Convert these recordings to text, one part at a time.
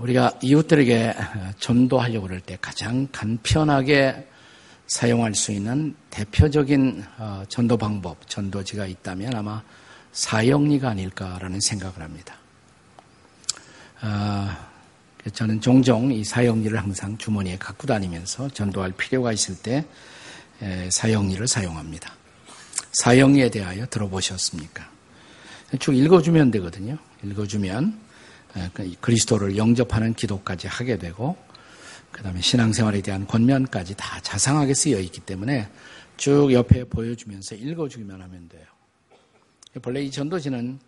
우리가 이웃들에게 전도하려고 그럴 때 가장 간편하게 사용할 수 있는 대표적인 어, 전도 방법, 전도지가 있다면 아마 사형리가 아닐까라는 생각을 합니다. 어, 저는 종종 이 사형리를 항상 주머니에 갖고 다니면서 전도할 필요가 있을 때 사형리를 사용합니다. 사형리에 대하여 들어보셨습니까? 쭉 읽어주면 되거든요. 읽어주면 그 그리스도를 영접하는 기도까지 하게 되고 그 다음에 신앙생활에 대한 권면까지 다 자상하게 쓰여 있기 때문에 쭉 옆에 보여주면서 읽어주기만 하면 돼요. 본래 이 전도지는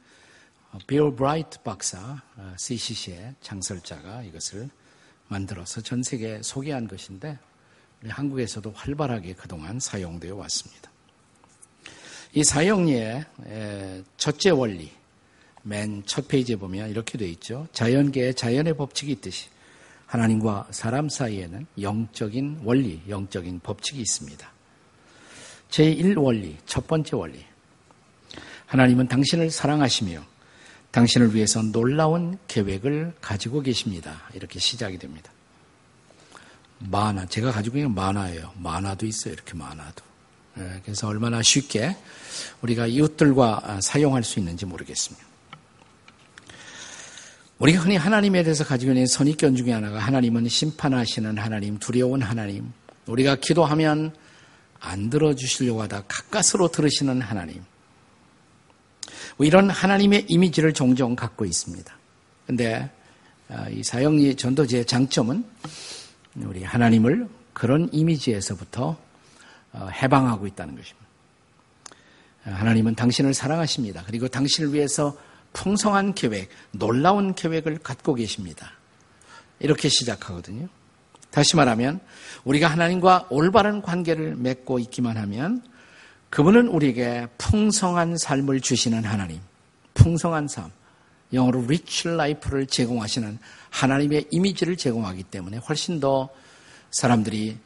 빌 브라이트 박사 CCC의 창설자가 이것을 만들어서 전 세계에 소개한 것인데 우리 한국에서도 활발하게 그동안 사용되어 왔습니다. 이 사용리의 첫째 원리 맨 첫 페이지에 보면 이렇게 되어 있죠. 자연계에 자연의 법칙이 있듯이 하나님과 사람 사이에는 영적인 원리, 영적인 법칙이 있습니다. 제1원리, 첫 번째 원리. 하나님은 당신을 사랑하시며 당신을 위해서 놀라운 계획을 가지고 계십니다. 이렇게 시작이 됩니다. 만화, 제가 가지고 있는 만화예요. 만화도 있어요. 이렇게 만화도. 예, 그래서 얼마나 쉽게 우리가 이웃들과 사용할 수 있는지 모르겠습니다. 우리가 흔히 하나님에 대해서 가지고 있는 선입견 중에 하나가 하나님은 심판하시는 하나님, 두려운 하나님. 우리가 기도하면 안 들어주시려고 하다 가까스로 들으시는 하나님. 뭐 이런 하나님의 이미지를 종종 갖고 있습니다. 근데 아, 이 사형리 전도제의 장점은 우리 하나님을 그런 이미지에서부터 어, 해방하고 있다는 것입니다. 하나님은 당신을 사랑하십니다. 그리고 당신을 위해서 풍성한 계획, 놀라운 계획을 갖고 계십니다. 이렇게 시작하거든요. 다시 말하면 우리가 하나님과 올바른 관계를 맺고 있기만 하면 그분은 우리에게 풍성한 삶을 주시는 하나님, 풍성한 삶, 영어로 rich life를 제공하시는 하나님의 이미지를 제공하기 때문에 훨씬 더 사람들이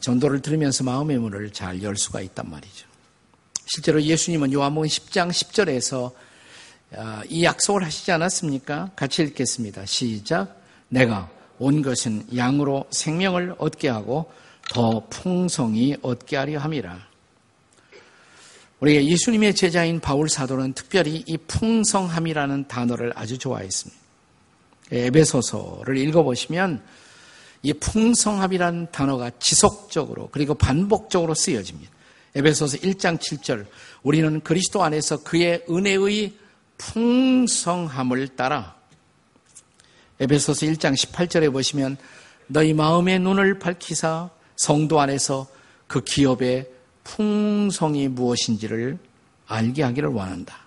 전도를 들으면서 마음의 문을 잘 열 수가 있단 말이죠. 실제로 예수님은 요한복음 10장 10절에서 아, 이 약속을 하시지 않았습니까? 같이 읽겠습니다. 시작. 내가 온 것은 양으로 생명을 얻게 하고 더 풍성히 얻게 하려 함이라. 우리가 예수님의 제자인 바울 사도는 특별히 이 풍성함이라는 단어를 아주 좋아했습니다. 에베소서를 읽어보시면 이 풍성함이라는 단어가 지속적으로 그리고 반복적으로 쓰여집니다. 에베소서 1장 7절 우리는 그리스도 안에서 그의 은혜의 풍성함을 따라 에베소서 1장 18절에 보시면 너희 마음의 눈을 밝히사 성도 안에서 그 기업의 풍성이 무엇인지를 알게 하기를 원한다.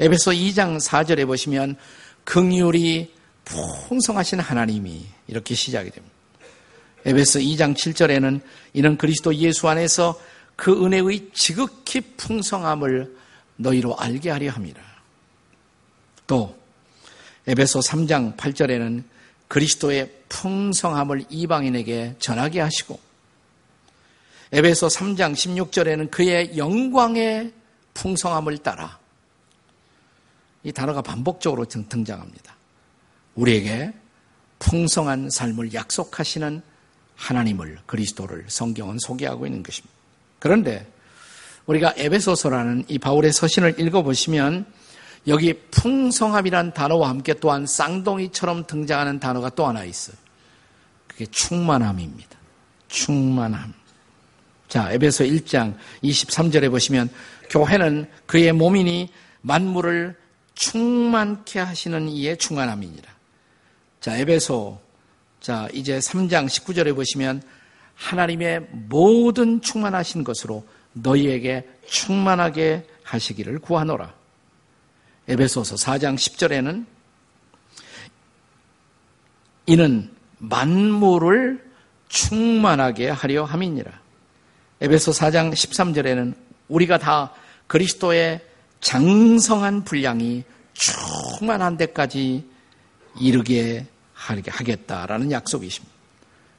에베소 2장 4절에 보시면 긍휼이 풍성하신 하나님이 이렇게 시작이 됩니다. 에베소 2장 7절에는 이는 그리스도 예수 안에서 그 은혜의 지극히 풍성함을 너희로 알게 하려 함이라. 또 에베소 3장 8절에는 그리스도의 풍성함을 이방인에게 전하게 하시고 에베소 3장 16절에는 그의 영광의 풍성함을 따라 이 단어가 반복적으로 등장합니다. 우리에게 풍성한 삶을 약속하시는 하나님을 그리스도를 성경은 소개하고 있는 것입니다. 그런데 우리가 에베소서라는 이 바울의 서신을 읽어보시면 여기 풍성함이란 단어와 함께 또한 쌍둥이처럼 등장하는 단어가 또 하나 있어요. 그게 충만함입니다. 충만함. 자, 에베소 1장 23절에 보시면 교회는 그의 몸이니 만물을 충만케 하시는 이의 충만함이니라. 자, 에베소 자, 이제 3장 19절에 보시면 하나님의 모든 충만하신 것으로 너희에게 충만하게 하시기를 구하노라. 에베소서 4장 10절에는 이는 만물을 충만하게 하려 함이니라. 에베소 4장 13절에는 우리가 다 그리스도의 장성한 분량이 충만한 데까지 이르게 하겠다라는 약속이십니다.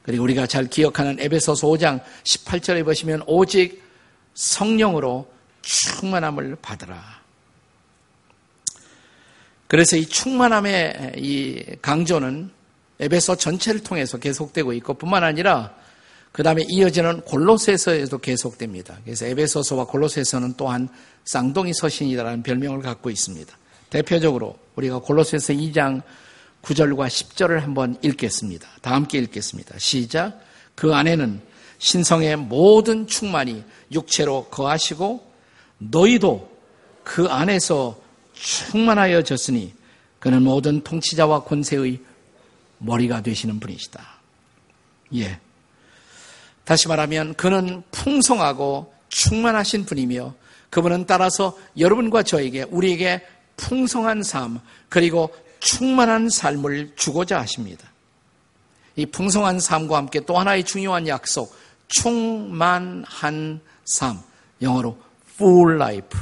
그리고 우리가 잘 기억하는 에베소서 5장 18절에 보시면 오직 성령으로 충만함을 받으라. 그래서 이 충만함의 이 강조는 에베소 전체를 통해서 계속되고 있고 뿐만 아니라 그 다음에 이어지는 골로새서에도 계속됩니다. 그래서 에베소서와 골로새서는 또한 쌍둥이 서신이라는 별명을 갖고 있습니다. 대표적으로 우리가 골로새서 2장 9절과 10절을 한번 읽겠습니다. 다 함께 읽겠습니다. 시작. 그 안에는 신성의 모든 충만이 육체로 거하시고 너희도 그 안에서 충만하여졌으니 그는 모든 통치자와 권세의 머리가 되시는 분이시다. 예. 다시 말하면 그는 풍성하고 충만하신 분이며 그분은 따라서 여러분과 저에게 우리에게 풍성한 삶 그리고 충만한 삶을 주고자 하십니다. 이 풍성한 삶과 함께 또 하나의 중요한 약속 충만한 삶 영어로 full life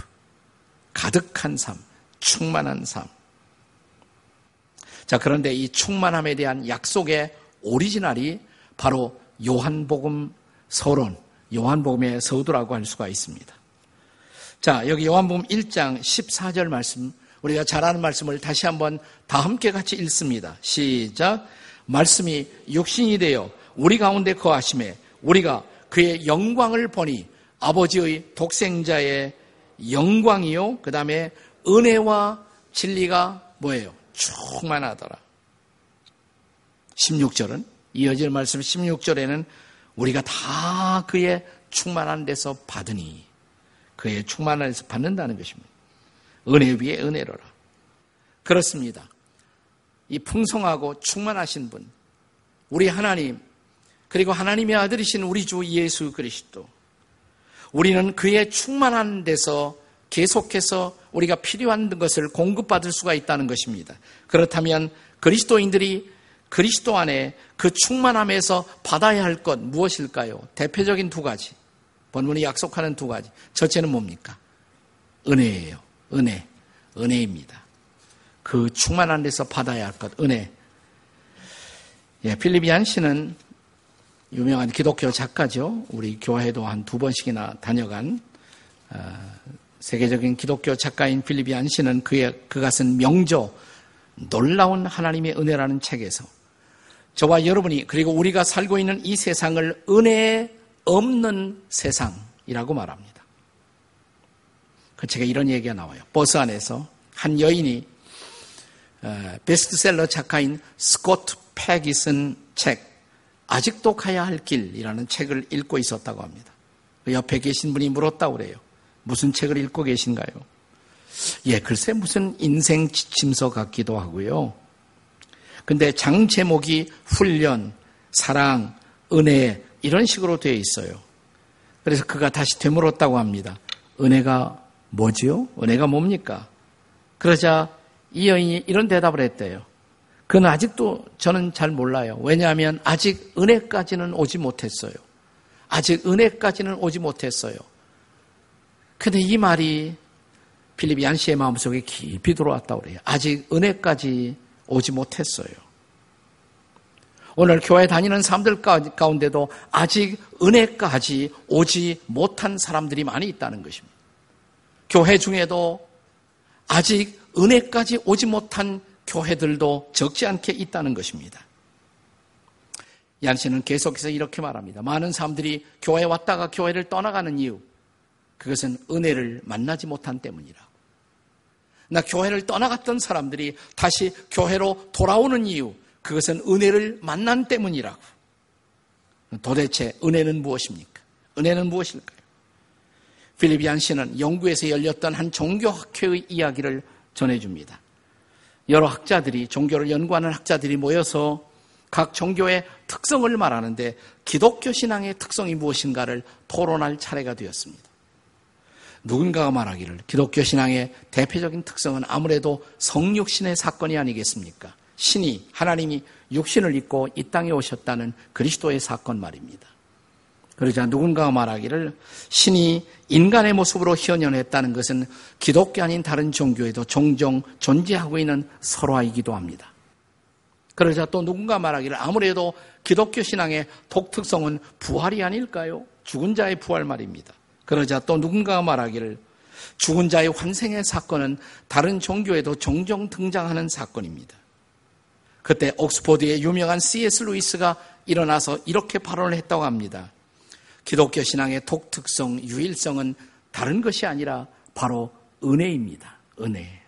가득한 삶 충만한 삶 자, 그런데 이 충만함에 대한 약속의 오리지널이 바로 요한복음 서론, 요한복음의 서두라고 할 수가 있습니다. 자, 여기 요한복음 1장 14절 말씀, 우리가 잘 아는 말씀을 다시 한번 다 함께 같이 읽습니다. 시작. 말씀이 육신이 되어 우리 가운데 거하심에 우리가 그의 영광을 보니 아버지의 독생자의 영광이요. 그 다음에 은혜와 진리가 뭐예요? 충만하더라. 16절은 이어질 말씀 16절에는 우리가 다 그의 충만한 데서 받으니 그의 충만한 데서 받는다는 것입니다. 은혜 위에 은혜로라. 그렇습니다. 이 풍성하고 충만하신 분, 우리 하나님, 그리고 하나님의 아들이신 우리 주 예수 그리스도. 우리는 그의 충만한 데서 계속해서 우리가 필요한 것을 공급받을 수가 있다는 것입니다. 그렇다면 그리스도인들이 그리스도 안에 그 충만함에서 받아야 할 것 무엇일까요? 대표적인 두 가지. 본문이 약속하는 두 가지. 첫째는 뭡니까? 은혜예요. 은혜. 은혜입니다. 그 충만한 데서 받아야 할 것. 은혜. 예, 필리비안 씨는 유명한 기독교 작가죠. 우리 교회도 한 두 번씩이나 다녀간 어, 세계적인 기독교 작가인 필리비안 씨는 그의 그가 쓴 명조 놀라운 하나님의 은혜라는 책에서 저와 여러분이 그리고 우리가 살고 있는 이 세상을 은혜 없는 세상이라고 말합니다. 그 책에 이런 얘기가 나와요. 버스 안에서 한 여인이 어, 베스트셀러 작가인 스코트 팩이 쓴 책, 아직도 가야 할 길이라는 책을 읽고 있었다고 합니다. 그 옆에 계신 분이 물었다고 그래요. 무슨 책을 읽고 계신가요? 예, 글쎄 무슨 인생 지침서 같기도 하고요. 근데 장 제목이 훈련, 사랑, 은혜 이런 식으로 되어 있어요. 그래서 그가 다시 되물었다고 합니다. 은혜가 뭐지요? 은혜가 뭡니까? 그러자 이 여인이 이런 대답을 했대요. 그는 아직도 저는 잘 몰라요. 왜냐하면 아직 은혜까지는 오지 못했어요. 아직 은혜까지는 오지 못했어요. 근데 이 말이 필리비안 씨의 마음속에 깊이 들어왔다고 그래요. 아직 은혜까지 오지 못했어요. 오늘 교회 다니는 사람들 가운데도 아직 은혜까지 오지 못한 사람들이 많이 있다는 것입니다. 교회 중에도 아직 은혜까지 오지 못한 교회들도 적지 않게 있다는 것입니다. 얀 씨는 계속해서 이렇게 말합니다. 많은 사람들이 교회에 왔다가 교회를 떠나가는 이유, 그것은 은혜를 만나지 못한 때문이라고. 나 교회를 떠나갔던 사람들이 다시 교회로 돌아오는 이유, 그것은 은혜를 만난 때문이라고. 도대체 은혜는 무엇입니까? 은혜는 무엇일까요? 필리비안 씨는 영국에서 열렸던 한 종교학회의 이야기를 전해줍니다. 여러 학자들이, 종교를 연구하는 학자들이 모여서 각 종교의 특성을 말하는데 기독교 신앙의 특성이 무엇인가를 토론할 차례가 되었습니다. 누군가가 말하기를 기독교 신앙의 대표적인 특성은 아무래도 성육신의 사건이 아니겠습니까? 신이 하나님이 육신을 입고 이 땅에 오셨다는 그리스도의 사건 말입니다. 그러자 누군가가 말하기를 신이 인간의 모습으로 희연연했다는 것은 기독교 아닌 다른 종교에도 종종 존재하고 있는 설화이기도 합니다. 그러자 또 누군가 말하기를 아무래도 기독교 신앙의 독특성은 부활이 아닐까요? 죽은 자의 부활 말입니다. 그러자 또 누군가가 말하기를 죽은 자의 환생의 사건은 다른 종교에도 종종 등장하는 사건입니다. 그때 옥스포드의 유명한 C.S. 루이스가 일어나서 이렇게 발언을 했다고 합니다. 기독교 신앙의 독특성, 유일성은 다른 것이 아니라 바로 은혜입니다. 은혜.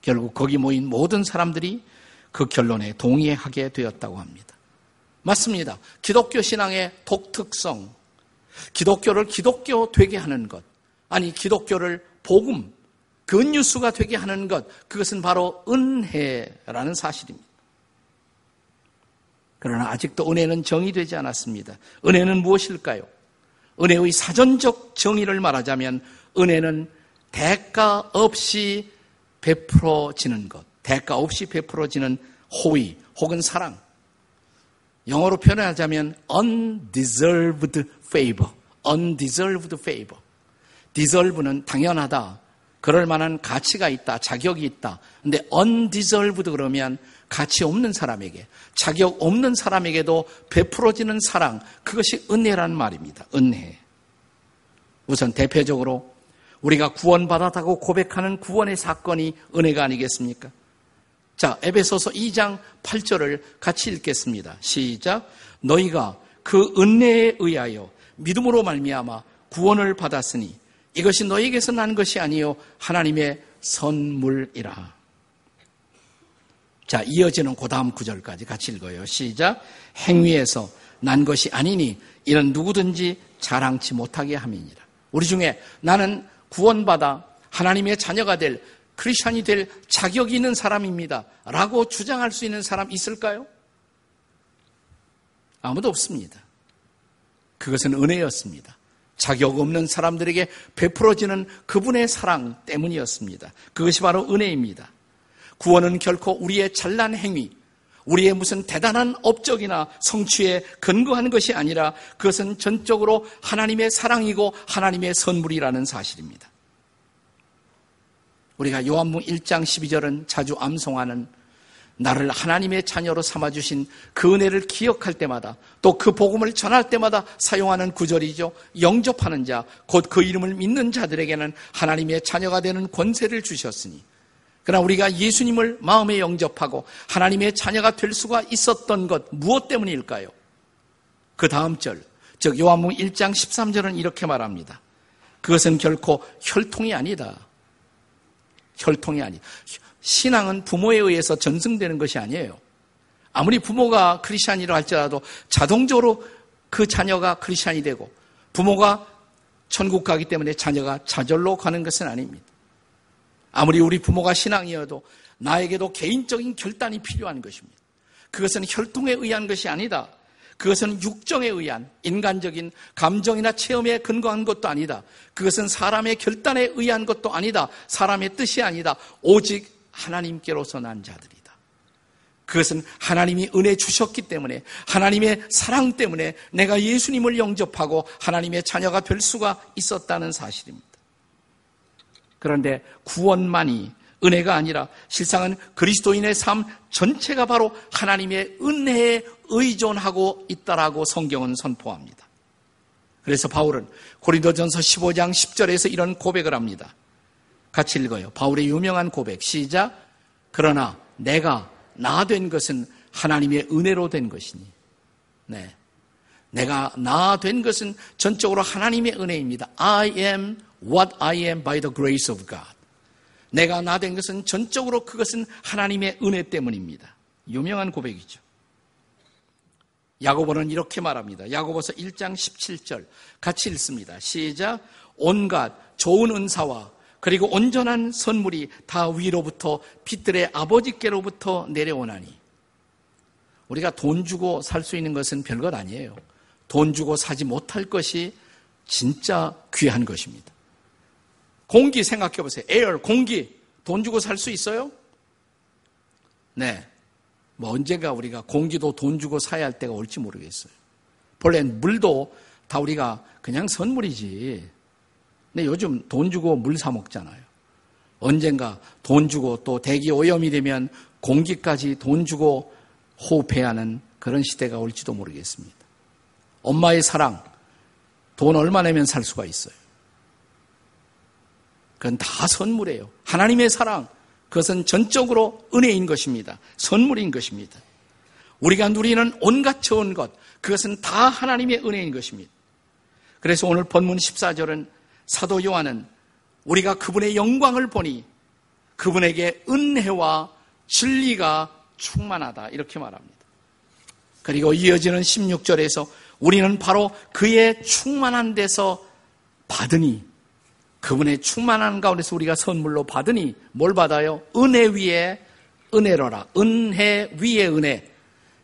결국 거기 모인 모든 사람들이 그 결론에 동의하게 되었다고 합니다. 맞습니다. 기독교 신앙의 독특성, 기독교를 기독교 되게 하는 것, 아니 기독교를 복음, 근뉴스가 되게 하는 것, 그것은 바로 은혜라는 사실입니다. 그러나 아직도 은혜는 정의되지 않았습니다. 은혜는 무엇일까요? 은혜의 사전적 정의를 말하자면 은혜는 대가 없이 베풀어지는 것, 대가 없이 베풀어지는 호의 혹은 사랑. 영어로 표현하자면 undeserved favor, undeserved favor. deserve는 당연하다. 그럴 만한 가치가 있다. 자격이 있다. 근데 undeserved 그러면 가치 없는 사람에게, 자격 없는 사람에게도 베풀어지는 사랑, 그것이 은혜라는 말입니다. 은혜. 우선 대표적으로 우리가 구원받았다고 고백하는 구원의 사건이 은혜가 아니겠습니까? 자, 에베소서 2장 8절을 같이 읽겠습니다. 시작. 너희가 그 은혜에 의하여 믿음으로 말미암아 구원을 받았으니 이것이 너희에게서 난 것이 아니요 하나님의 선물이라. 자, 이어지는 그 다음 구절까지 같이 읽어요. 시작. 행위에서 난 것이 아니니 이는 누구든지 자랑치 못하게 함이니라. 우리 중에 나는 구원받아 하나님의 자녀가 될 크리스천이 될 자격이 있는 사람입니다. 라고 주장할 수 있는 사람 있을까요? 아무도 없습니다. 그것은 은혜였습니다. 자격 없는 사람들에게 베풀어지는 그분의 사랑 때문이었습니다. 그것이 바로 은혜입니다. 구원은 결코 우리의 잘난 행위, 우리의 무슨 대단한 업적이나 성취에 근거한 것이 아니라 그것은 전적으로 하나님의 사랑이고 하나님의 선물이라는 사실입니다. 우리가 요한복 1장 12절은 자주 암송하는 나를 하나님의 자녀로 삼아주신 그 은혜를 기억할 때마다 또 그 복음을 전할 때마다 사용하는 구절이죠. 영접하는 자, 곧 그 이름을 믿는 자들에게는 하나님의 자녀가 되는 권세를 주셨으니. 그러나 우리가 예수님을 마음에 영접하고 하나님의 자녀가 될 수가 있었던 것 무엇 때문일까요? 그 다음 절, 즉 요한복 1장 13절은 이렇게 말합니다. 그것은 결코 혈통이 아니다. 혈통이 아니. 신앙은 부모에 의해서 전승되는 것이 아니에요. 아무리 부모가 크리스찬이라 할지라도 자동적으로 그 자녀가 크리스찬이 되고 부모가 천국 가기 때문에 자녀가 좌절로 가는 것은 아닙니다. 아무리 우리 부모가 신앙이어도 나에게도 개인적인 결단이 필요한 것입니다. 그것은 혈통에 의한 것이 아니다. 그것은 육정에 의한 인간적인 감정이나 체험에 근거한 것도 아니다. 그것은 사람의 결단에 의한 것도 아니다. 사람의 뜻이 아니다. 오직 하나님께로서 난 자들이다. 그것은 하나님이 은혜 주셨기 때문에 하나님의 사랑 때문에 내가 예수님을 영접하고 하나님의 자녀가 될 수가 있었다는 사실입니다. 그런데 구원만이 은혜가 아니라 실상은 그리스도인의 삶 전체가 바로 하나님의 은혜에 의존하고 있다라고 성경은 선포합니다. 그래서 바울은 고린도전서 15장 10절에서 이런 고백을 합니다. 같이 읽어요. 바울의 유명한 고백. 시작. 그러나 내가 나 된 것은 하나님의 은혜로 된 것이니. 네. 내가 나 된 것은 전적으로 하나님의 은혜입니다. I am what I am by the grace of God. 내가 나 된 것은 전적으로 그것은 하나님의 은혜 때문입니다. 유명한 고백이죠. 야고보는 이렇게 말합니다. 야고보서 1장 17절 같이 읽습니다. 시작. 온갖 좋은 은사와 그리고 온전한 선물이 다 위로부터 빛들의 아버지께로부터 내려오나니 우리가 돈 주고 살 수 있는 것은 별것 아니에요. 돈 주고 사지 못할 것이 진짜 귀한 것입니다. 공기 생각해 보세요. 에어, 공기. 돈 주고 살 수 있어요? 네. 뭐 언젠가 우리가 공기도 돈 주고 사야 할 때가 올지 모르겠어요. 본래 물도 다 우리가 그냥 선물이지. 근데 요즘 돈 주고 물 사 먹잖아요. 언젠가 돈 주고 또 대기 오염이 되면 공기까지 돈 주고 호흡해야 하는 그런 시대가 올지도 모르겠습니다. 엄마의 사랑, 돈 얼마 내면 살 수가 있어요. 그건 다 선물이에요. 하나님의 사랑, 그것은 전적으로 은혜인 것입니다. 선물인 것입니다. 우리가 누리는 온갖 좋은 것, 그것은 다 하나님의 은혜인 것입니다. 그래서 오늘 본문 14절은 사도 요한은 우리가 그분의 영광을 보니 그분에게 은혜와 진리가 충만하다. 이렇게 말합니다. 그리고 이어지는 16절에서 우리는 바로 그의 충만한 데서 받으니 그분의 충만한 가운데서 우리가 선물로 받으니 뭘 받아요? 은혜 위에 은혜로라. 은혜 위에 은혜.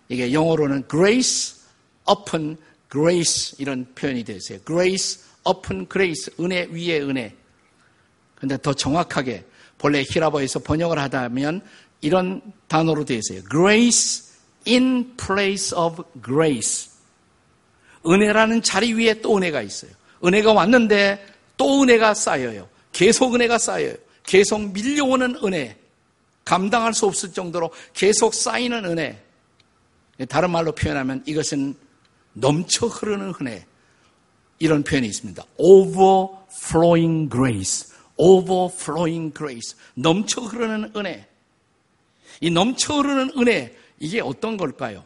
이게 영어로는 grace upon grace 이런 표현이 되어 있어요. grace upon grace. 은혜 위에 은혜. 근데 더 정확하게 본래 히라보에서 번역을 하다면 이런 단어로 되어 있어요. grace in place of grace. 은혜라는 자리 위에 또 은혜가 있어요. 은혜가 왔는데 또 은혜가 쌓여요. 계속 은혜가 쌓여요. 계속 밀려오는 은혜. 감당할 수 없을 정도로 계속 쌓이는 은혜. 다른 말로 표현하면 이것은 넘쳐 흐르는 은혜. 이런 표현이 있습니다. overflowing grace. overflowing grace. 넘쳐 흐르는 은혜. 이 넘쳐 흐르는 은혜, 이게 어떤 걸까요?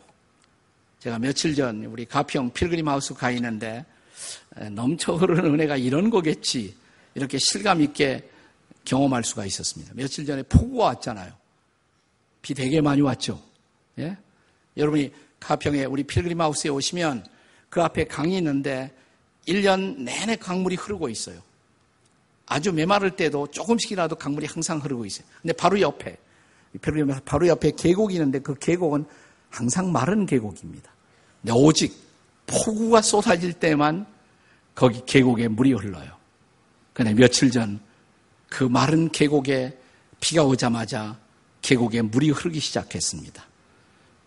제가 며칠 전 우리 가평 필그림 하우스 가 있는데 넘쳐 흐르는 은혜가 이런 거겠지. 이렇게 실감 있게 경험할 수가 있었습니다. 며칠 전에 폭우가 왔잖아요. 비 되게 많이 왔죠. 예? 여러분이 가평에 우리 필그림 하우스에 오시면 그 앞에 강이 있는데 1년 내내 강물이 흐르고 있어요. 아주 메마를 때도 조금씩이라도 강물이 항상 흐르고 있어요. 근데 바로 옆에 필그림 바로 옆에 계곡이 있는데 그 계곡은 항상 마른 계곡입니다. 오직 폭우가 쏟아질 때만 거기 계곡에 물이 흘러요. 그런데 며칠 전 그 마른 계곡에 비가 오자마자 계곡에 물이 흐르기 시작했습니다.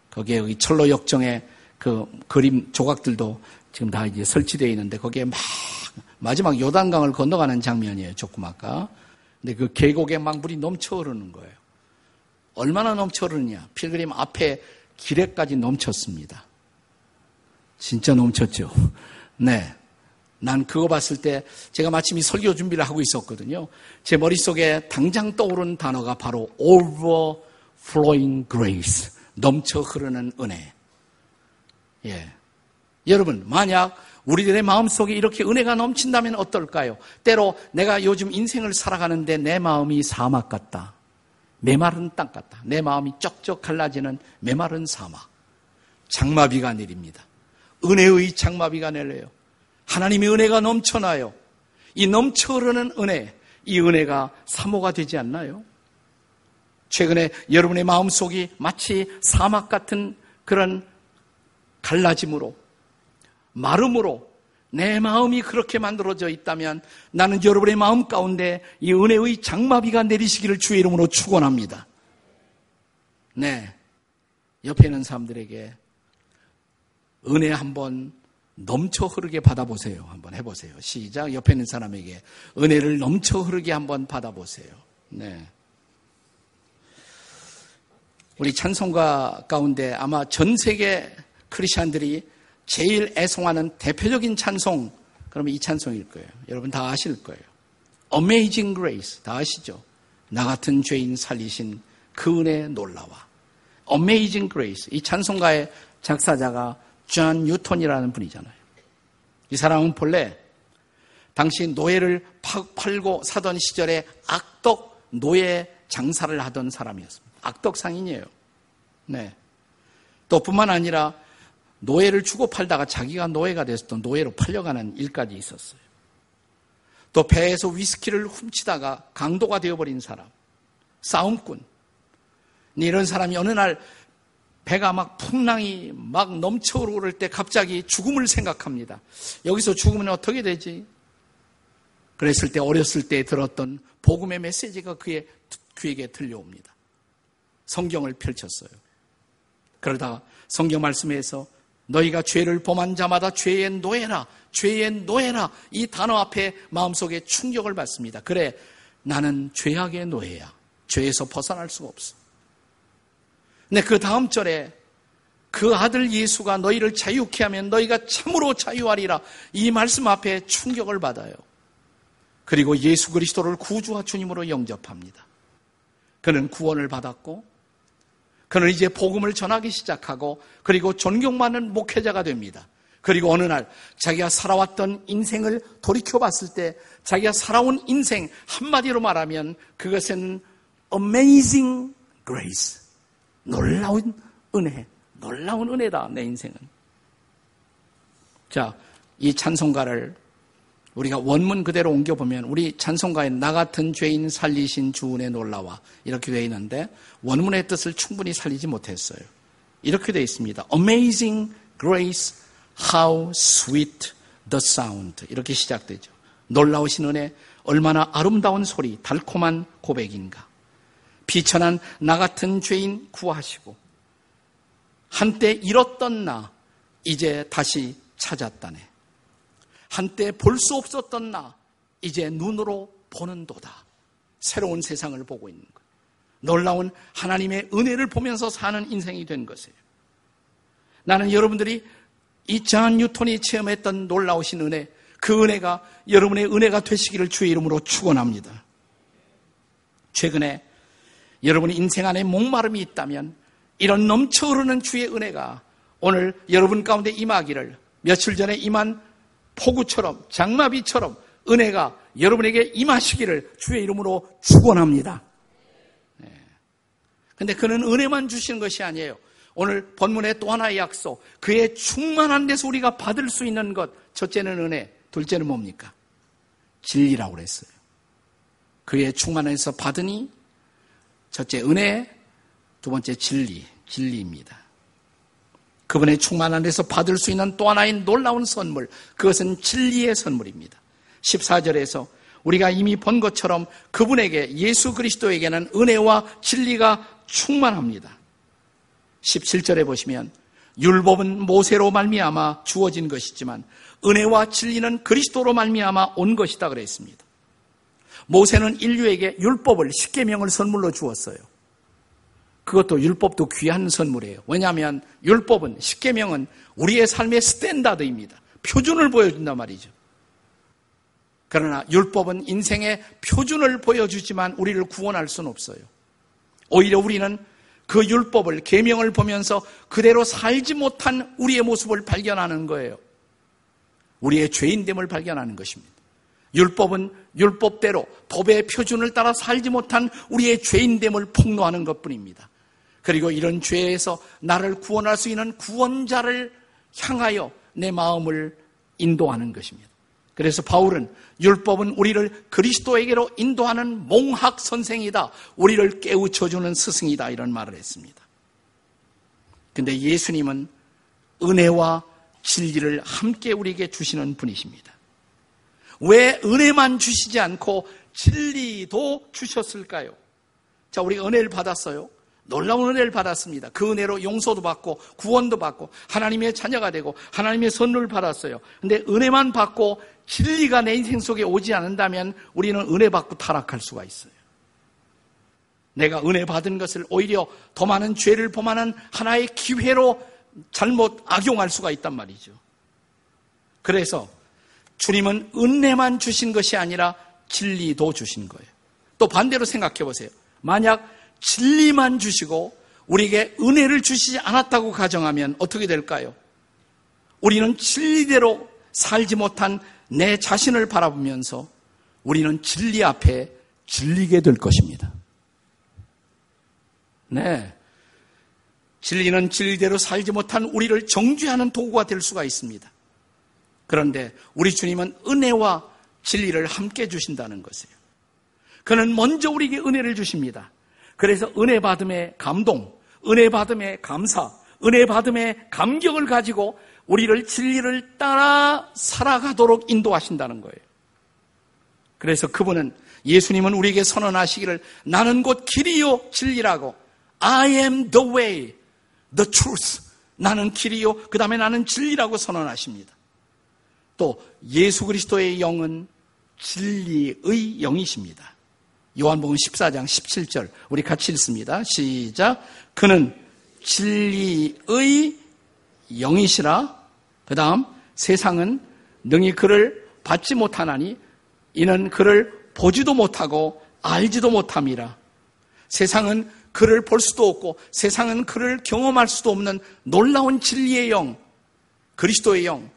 거기에 여기 철로 역정의 그 그림 조각들도 지금 다 이제 설치되어 있는데 거기에 막 마지막 요단강을 건너가는 장면이에요. 조금 아까. 근데 그 계곡에 막 물이 넘쳐 흐르는 거예요. 얼마나 넘쳐 흐르느냐. 필그림 앞에 길에까지 넘쳤습니다. 진짜 넘쳤죠. 네. 난 그거 봤을 때 제가 마침 이 설교 준비를 하고 있었거든요. 제 머릿속에 당장 떠오른 단어가 바로 overflowing grace. 넘쳐 흐르는 은혜. 예. 여러분, 만약 우리들의 마음속에 이렇게 은혜가 넘친다면 어떨까요? 때로 내가 요즘 인생을 살아가는데 내 마음이 사막 같다. 메마른 땅 같다. 내 마음이 쩍쩍 갈라지는 메마른 사막. 장마비가 내립니다. 은혜의 장마비가 내려요. 하나님의 은혜가 넘쳐나요. 이 넘쳐 흐르는 은혜, 이 은혜가 사모가 되지 않나요? 최근에 여러분의 마음속이 마치 사막 같은 그런 갈라짐으로, 마름으로 내 마음이 그렇게 만들어져 있다면 나는 여러분의 마음 가운데 이 은혜의 장마비가 내리시기를 주의 이름으로 축원합니다. 네. 옆에 있는 사람들에게 은혜 한번 넘쳐 흐르게 받아보세요. 한번 해보세요. 시작. 옆에 있는 사람에게 은혜를 넘쳐 흐르게 한번 받아보세요. 네. 우리 찬송가 가운데 아마 전 세계 크리스천들이 제일 애송하는 대표적인 찬송, 그러면 이 찬송일 거예요. 여러분 다 아실 거예요. Amazing Grace. 다 아시죠? 나 같은 죄인 살리신 그 은혜 놀라와. Amazing Grace. 이 찬송가의 작사자가 존 뉴턴이라는 분이잖아요. 이 사람은 본래 당시 노예를 팔고 사던 시절에 악덕 노예 장사를 하던 사람이었습니다. 악덕 상인이에요. 네. 또 뿐만 아니라 노예를 주고 팔다가 자기가 노예가 돼서 또 노예로 팔려가는 일까지 있었어요. 또 배에서 위스키를 훔치다가 강도가 되어버린 사람, 싸움꾼. 이런 사람이 어느 날 배가 막 풍랑이 막 넘쳐 오를 때 갑자기 죽음을 생각합니다. 여기서 죽으면 어떻게 되지? 그랬을 때 어렸을 때 들었던 복음의 메시지가 그의 귀에게 들려옵니다. 성경을 펼쳤어요. 그러다가 성경 말씀에서 너희가 죄를 범한 자마다 죄의 노예라, 죄의 노예라 이 단어 앞에 마음속에 충격을 받습니다. 그래, 나는 죄악의 노예야. 죄에서 벗어날 수가 없어. 근데 그 다음 절에 그 아들 예수가 너희를 자유케 하면 너희가 참으로 자유하리라. 이 말씀 앞에 충격을 받아요. 그리고 예수 그리스도를 구주와 주님으로 영접합니다. 그는 구원을 받았고 그는 이제 복음을 전하기 시작하고 그리고 존경받는 목회자가 됩니다. 그리고 어느 날 자기가 살아왔던 인생을 돌이켜 봤을 때 자기가 살아온 인생 한마디로 말하면 그것은 amazing grace. 놀라운 은혜. 놀라운 은혜다, 내 인생은. 자, 이 찬송가를 우리가 원문 그대로 옮겨보면 우리 찬송가에 나 같은 죄인 살리신 주은혜 놀라와 이렇게 되어 있는데 원문의 뜻을 충분히 살리지 못했어요. 이렇게 되어 있습니다. Amazing grace, how sweet the sound. 이렇게 시작되죠. 놀라우신 은혜, 얼마나 아름다운 소리, 달콤한 고백인가. 비천한 나 같은 죄인 구하시고 한때 잃었던 나 이제 다시 찾았다네. 한때 볼 수 없었던 나, 이제 눈으로 보는도다. 새로운 세상을 보고 있는 것. 놀라운 하나님의 은혜를 보면서 사는 인생이 된 것이에요. 나는 여러분들이 이찬 뉴턴이 체험했던 놀라우신 은혜, 그 은혜가 여러분의 은혜가 되시기를 주의 이름으로 축원합니다. 최근에 여러분의 인생 안에 목마름이 있다면 이런 넘쳐 흐르는 주의 은혜가 오늘 여러분 가운데 임하기를 며칠 전에 임한 폭우처럼 장마비처럼 은혜가 여러분에게 임하시기를 주의 이름으로 축원합니다. 네. 근데 그는 은혜만 주시는 것이 아니에요. 오늘 본문의 또 하나의 약속, 그의 충만한 데서 우리가 받을 수 있는 것, 첫째는 은혜, 둘째는 뭡니까? 진리라고 그랬어요. 그의 충만에서 받으니, 첫째 은혜, 두 번째 진리, 진리입니다. 그분의 충만한 데서 받을 수 있는 또 하나의 놀라운 선물, 그것은 진리의 선물입니다. 14절에서 우리가 이미 본 것처럼 그분에게 예수 그리스도에게는 은혜와 진리가 충만합니다. 17절에 보시면 율법은 모세로 말미암아 주어진 것이지만 은혜와 진리는 그리스도로 말미암아 온 것이다 그랬습니다. 모세는 인류에게 율법을 십계명을 선물로 주었어요. 그것도 율법도 귀한 선물이에요. 왜냐하면 율법은 십계명은 우리의 삶의 standard입니다. 표준을 보여준단 말이죠. 그러나 율법은 인생의 표준을 보여주지만 우리를 구원할 수는 없어요. 오히려 우리는 그 율법을 계명을 보면서 그대로 살지 못한 우리의 모습을 발견하는 거예요. 우리의 죄인됨을 발견하는 것입니다. 율법은 율법대로 법의 표준을 따라 살지 못한 우리의 죄인됨을 폭로하는 것 뿐입니다. 그리고 이런 죄에서 나를 구원할 수 있는 구원자를 향하여 내 마음을 인도하는 것입니다. 그래서 바울은 율법은 우리를 그리스도에게로 인도하는 몽학 선생이다. 우리를 깨우쳐주는 스승이다. 이런 말을 했습니다. 근데 예수님은 은혜와 진리를 함께 우리에게 주시는 분이십니다. 왜 은혜만 주시지 않고 진리도 주셨을까요? 자, 우리가 은혜를 받았어요. 놀라운 은혜를 받았습니다. 그 은혜로 용서도 받고 구원도 받고 하나님의 자녀가 되고 하나님의 선물을 받았어요. 근데 은혜만 받고 진리가 내 인생 속에 오지 않는다면 우리는 은혜 받고 타락할 수가 있어요. 내가 은혜 받은 것을 오히려 더 많은 죄를 범하는 하나의 기회로 잘못 악용할 수가 있단 말이죠. 그래서 주님은 은혜만 주신 것이 아니라 진리도 주신 거예요. 또 반대로 생각해 보세요. 만약 진리만 주시고 우리에게 은혜를 주시지 않았다고 가정하면 어떻게 될까요? 우리는 진리대로 살지 못한 내 자신을 바라보면서 우리는 진리 앞에 질리게 될 것입니다. 네. 진리는 진리대로 살지 못한 우리를 정죄하는 도구가 될 수가 있습니다. 그런데 우리 주님은 은혜와 진리를 함께 주신다는 것이에요. 그는 먼저 우리에게 은혜를 주십니다. 그래서 은혜 받음의 감동, 은혜 받음의 감사, 은혜 받음의 감격을 가지고 우리를 진리를 따라 살아가도록 인도하신다는 거예요. 그래서 그분은 예수님은 우리에게 선언하시기를 나는 곧 길이요 진리라고 I am the way, the truth. 나는 길이요 그 다음에 나는 진리라고 선언하십니다. 또 예수 그리스도의 영은 진리의 영이십니다. 요한복음 14장 17절 우리 같이 읽습니다. 시작. 그는 진리의 영이시라. 그다음 세상은 능히 그를 받지 못하나니 이는 그를 보지도 못하고 알지도 못함이라. 세상은 그를 볼 수도 없고 세상은 그를 경험할 수도 없는 놀라운 진리의 영, 그리스도의 영,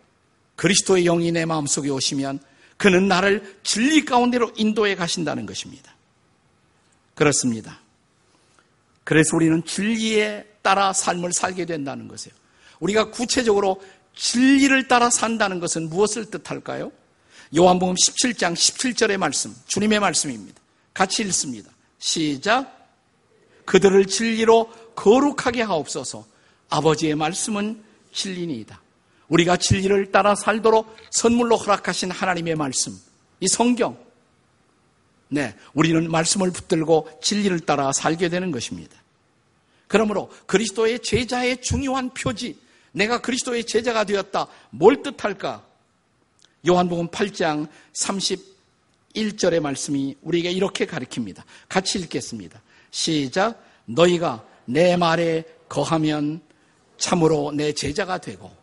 그리스도의 영이 내 마음속에 오시면 그는 나를 진리 가운데로 인도해 가신다는 것입니다. 그렇습니다. 그래서 우리는 진리에 따라 삶을 살게 된다는 것이에요. 우리가 구체적으로 진리를 따라 산다는 것은 무엇을 뜻할까요? 요한복음 17장 17절의 말씀, 주님의 말씀입니다. 같이 읽습니다. 시작. 그들을 진리로 거룩하게 하옵소서. 아버지의 말씀은 진리니이다. 우리가 진리를 따라 살도록 선물로 허락하신 하나님의 말씀, 이 성경. 네, 우리는 말씀을 붙들고 진리를 따라 살게 되는 것입니다. 그러므로 그리스도의 제자의 중요한 표지, 내가 그리스도의 제자가 되었다. 뭘 뜻할까? 요한복음 8장 31절의 말씀이 우리에게 이렇게 가르칩니다. 같이 읽겠습니다. 시작. 너희가 내 말에 거하면 참으로 내 제자가 되고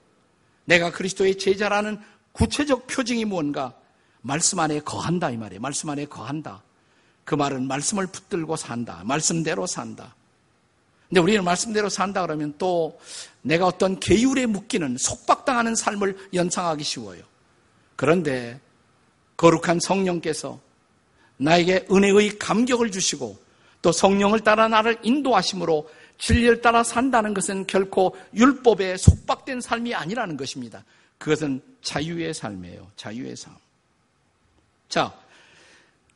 내가 그리스도의 제자라는 구체적 표징이 뭔가 말씀 안에 거한다 이 말이에요. 말씀 안에 거한다. 그 말은 말씀을 붙들고 산다. 말씀대로 산다. 근데 우리는 말씀대로 산다 그러면 또 내가 어떤 계율에 묶이는 속박당하는 삶을 연상하기 쉬워요. 그런데 거룩한 성령께서 나에게 은혜의 감격을 주시고 또 성령을 따라 나를 인도하심으로 진리를 따라 산다는 것은 결코 율법에 속박된 삶이 아니라는 것입니다. 그것은 자유의 삶이에요. 자유의 삶. 자,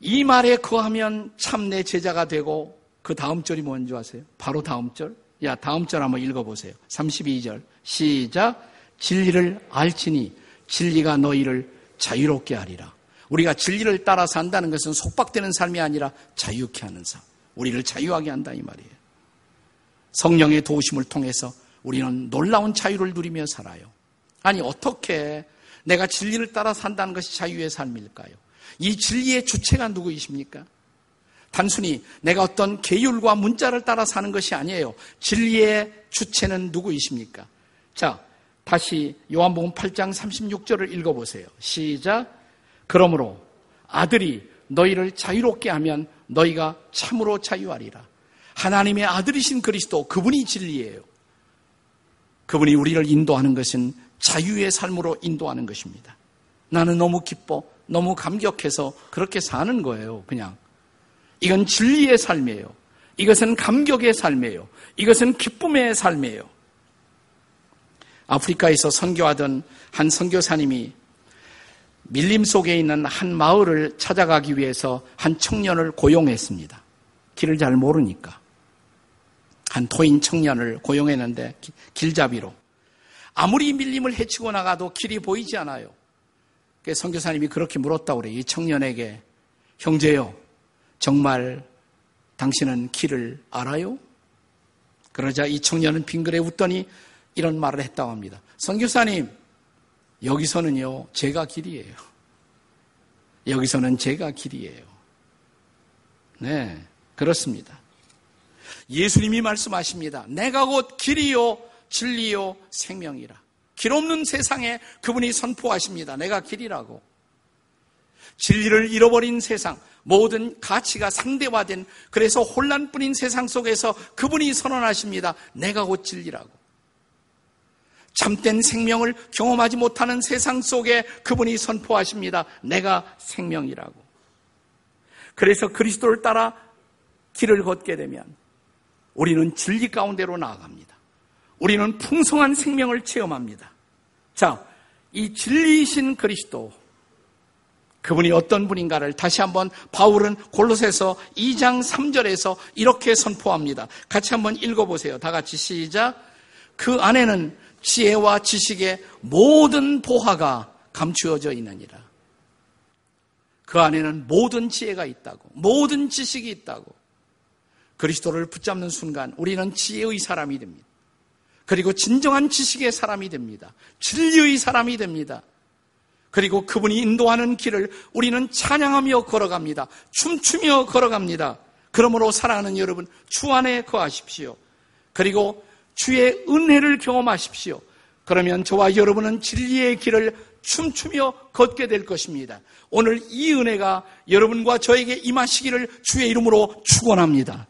이 말에 거하면 참 내 제자가 되고 그 다음 절이 뭔지 아세요? 바로 다음 절. 야, 다음 절 한번 읽어보세요. 32절. 시작. 진리를 알지니 진리가 너희를 자유롭게 하리라. 우리가 진리를 따라 산다는 것은 속박되는 삶이 아니라 자유케 하는 삶. 우리를 자유하게 한다 이 말이에요. 성령의 도우심을 통해서 우리는 놀라운 자유를 누리며 살아요. 아니 어떻게 내가 진리를 따라 산다는 것이 자유의 삶일까요? 이 진리의 주체가 누구이십니까? 단순히 내가 어떤 계율과 문자를 따라 사는 것이 아니에요. 진리의 주체는 누구이십니까? 자, 다시 요한복음 8장 36절을 읽어보세요. 시작. 그러므로 아들이 너희를 자유롭게 하면 너희가 참으로 자유하리라. 하나님의 아들이신 그리스도 그분이 진리예요. 그분이 우리를 인도하는 것은 자유의 삶으로 인도하는 것입니다. 나는 너무 기뻐, 너무 감격해서 그렇게 사는 거예요, 그냥. 이건 진리의 삶이에요. 이것은 감격의 삶이에요. 이것은 기쁨의 삶이에요. 아프리카에서 선교하던 한 선교사님이 밀림 속에 있는 한 마을을 찾아가기 위해서 한 청년을 고용했습니다. 길을 잘 모르니까. 한 토인 청년을 고용했는데 길잡이로. 아무리 밀림을 헤치고 나가도 길이 보이지 않아요. 선교사님이 그렇게 물었다고 그래요. 이 청년에게 형제요. 정말 당신은 길을 알아요? 그러자 이 청년은 빙그레 웃더니 이런 말을 했다고 합니다. 선교사님, 여기서는요, 제가 길이에요. 여기서는 제가 길이에요. 네, 그렇습니다. 예수님이 말씀하십니다. 내가 곧 길이요, 진리요, 생명이라. 길 없는 세상에 그분이 선포하십니다. 내가 길이라고. 진리를 잃어버린 세상, 모든 가치가 상대화된 그래서 혼란뿐인 세상 속에서 그분이 선언하십니다. 내가 곧 진리라고. 참된 생명을 경험하지 못하는 세상 속에 그분이 선포하십니다. 내가 생명이라고. 그래서 그리스도를 따라 길을 걷게 되면 우리는 진리 가운데로 나아갑니다. 우리는 풍성한 생명을 체험합니다. 자, 이 진리이신 그리스도, 그분이 어떤 분인가를 다시 한번 바울은 골로새서 2장 3절에서 이렇게 선포합니다. 같이 한번 읽어보세요. 다 같이 시작. 그 안에는 지혜와 지식의 모든 보화가 감추어져 있느니라. 그 안에는 모든 지혜가 있다고, 모든 지식이 있다고. 그리스도를 붙잡는 순간 우리는 지혜의 사람이 됩니다. 그리고 진정한 지식의 사람이 됩니다. 진리의 사람이 됩니다. 그리고 그분이 인도하는 길을 우리는 찬양하며 걸어갑니다. 춤추며 걸어갑니다. 그러므로 사랑하는 여러분, 주 안에 거하십시오. 그리고 주의 은혜를 경험하십시오. 그러면 저와 여러분은 진리의 길을 춤추며 걷게 될 것입니다. 오늘 이 은혜가 여러분과 저에게 임하시기를 주의 이름으로 축원합니다.